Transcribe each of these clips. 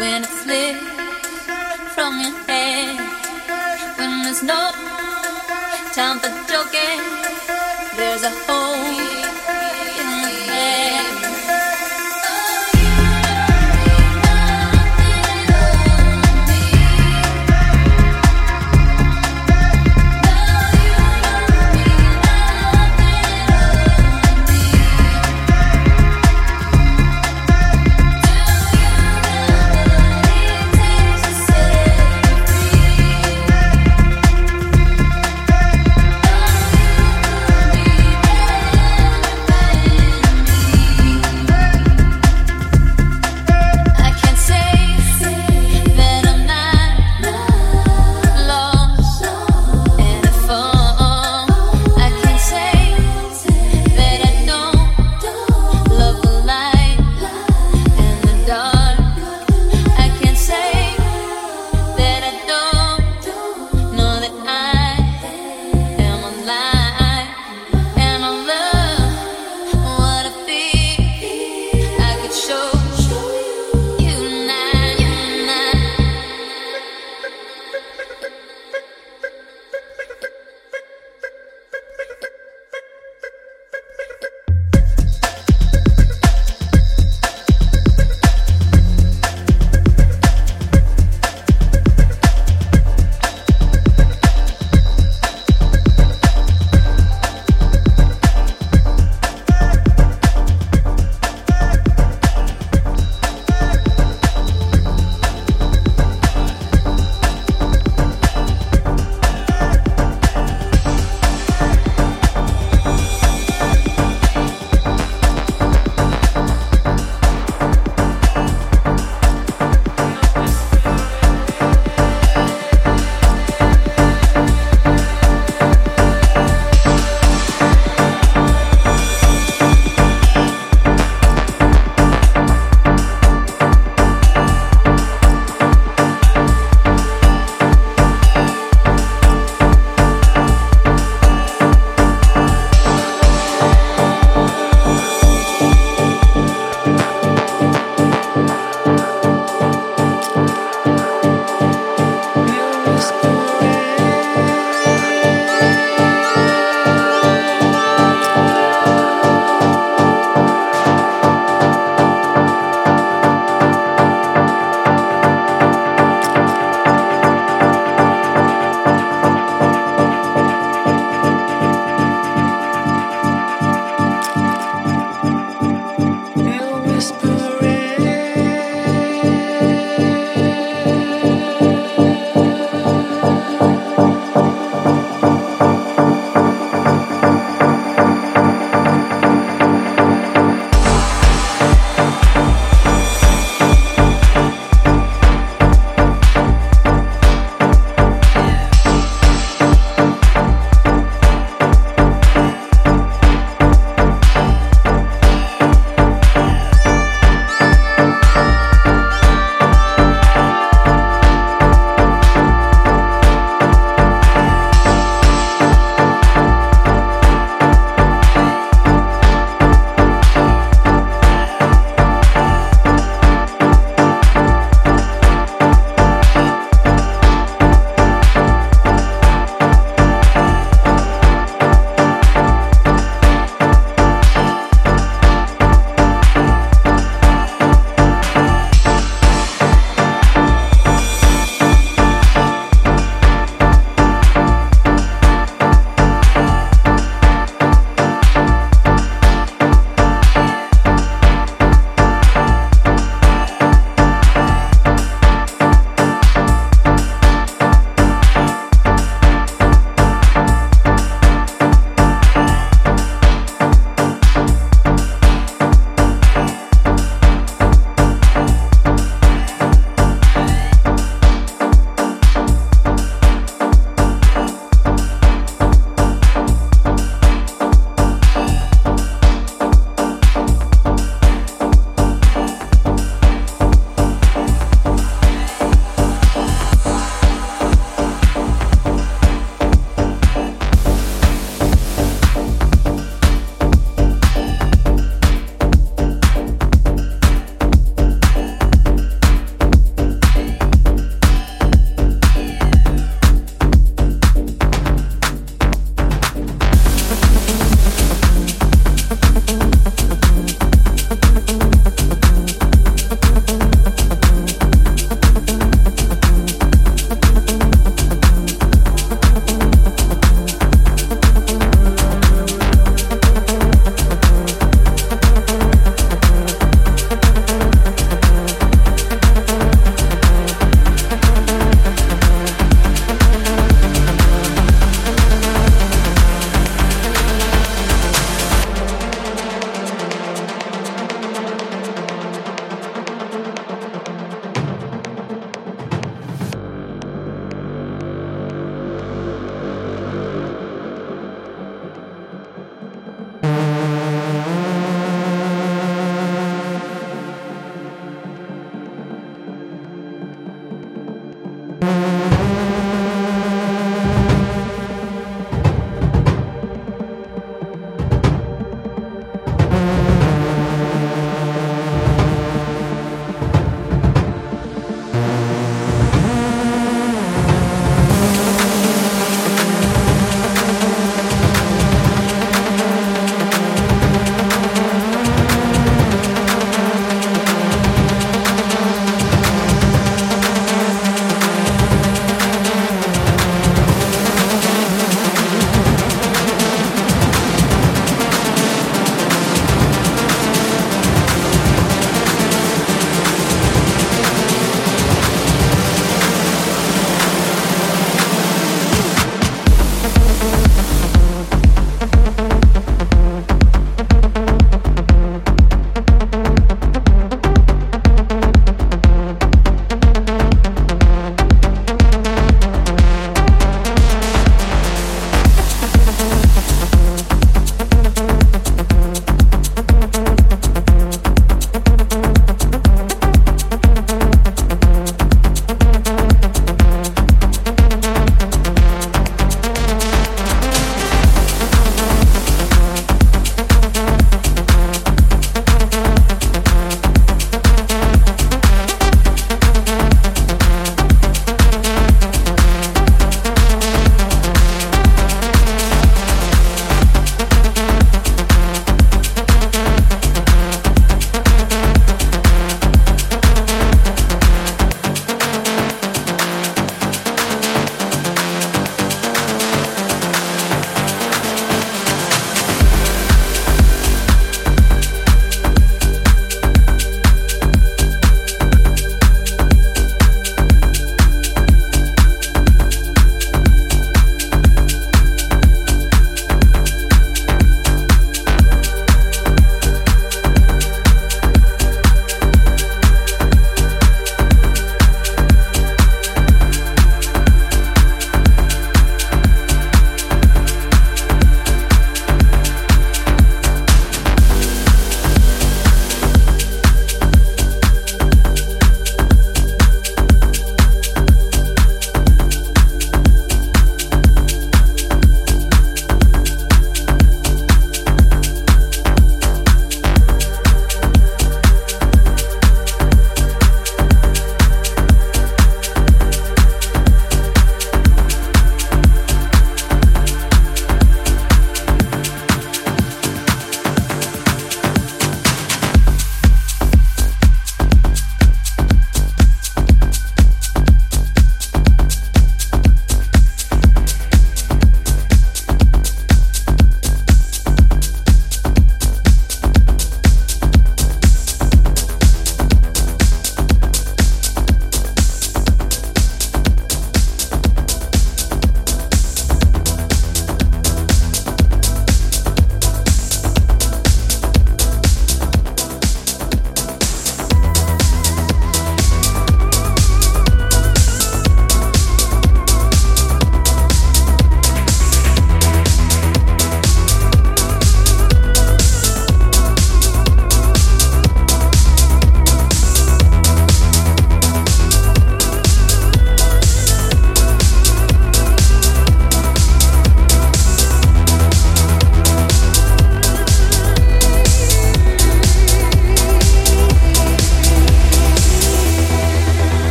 when it slips from your head. When there's no time for joking, there's a hole.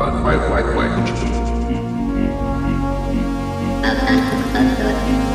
but quite, quite, quite.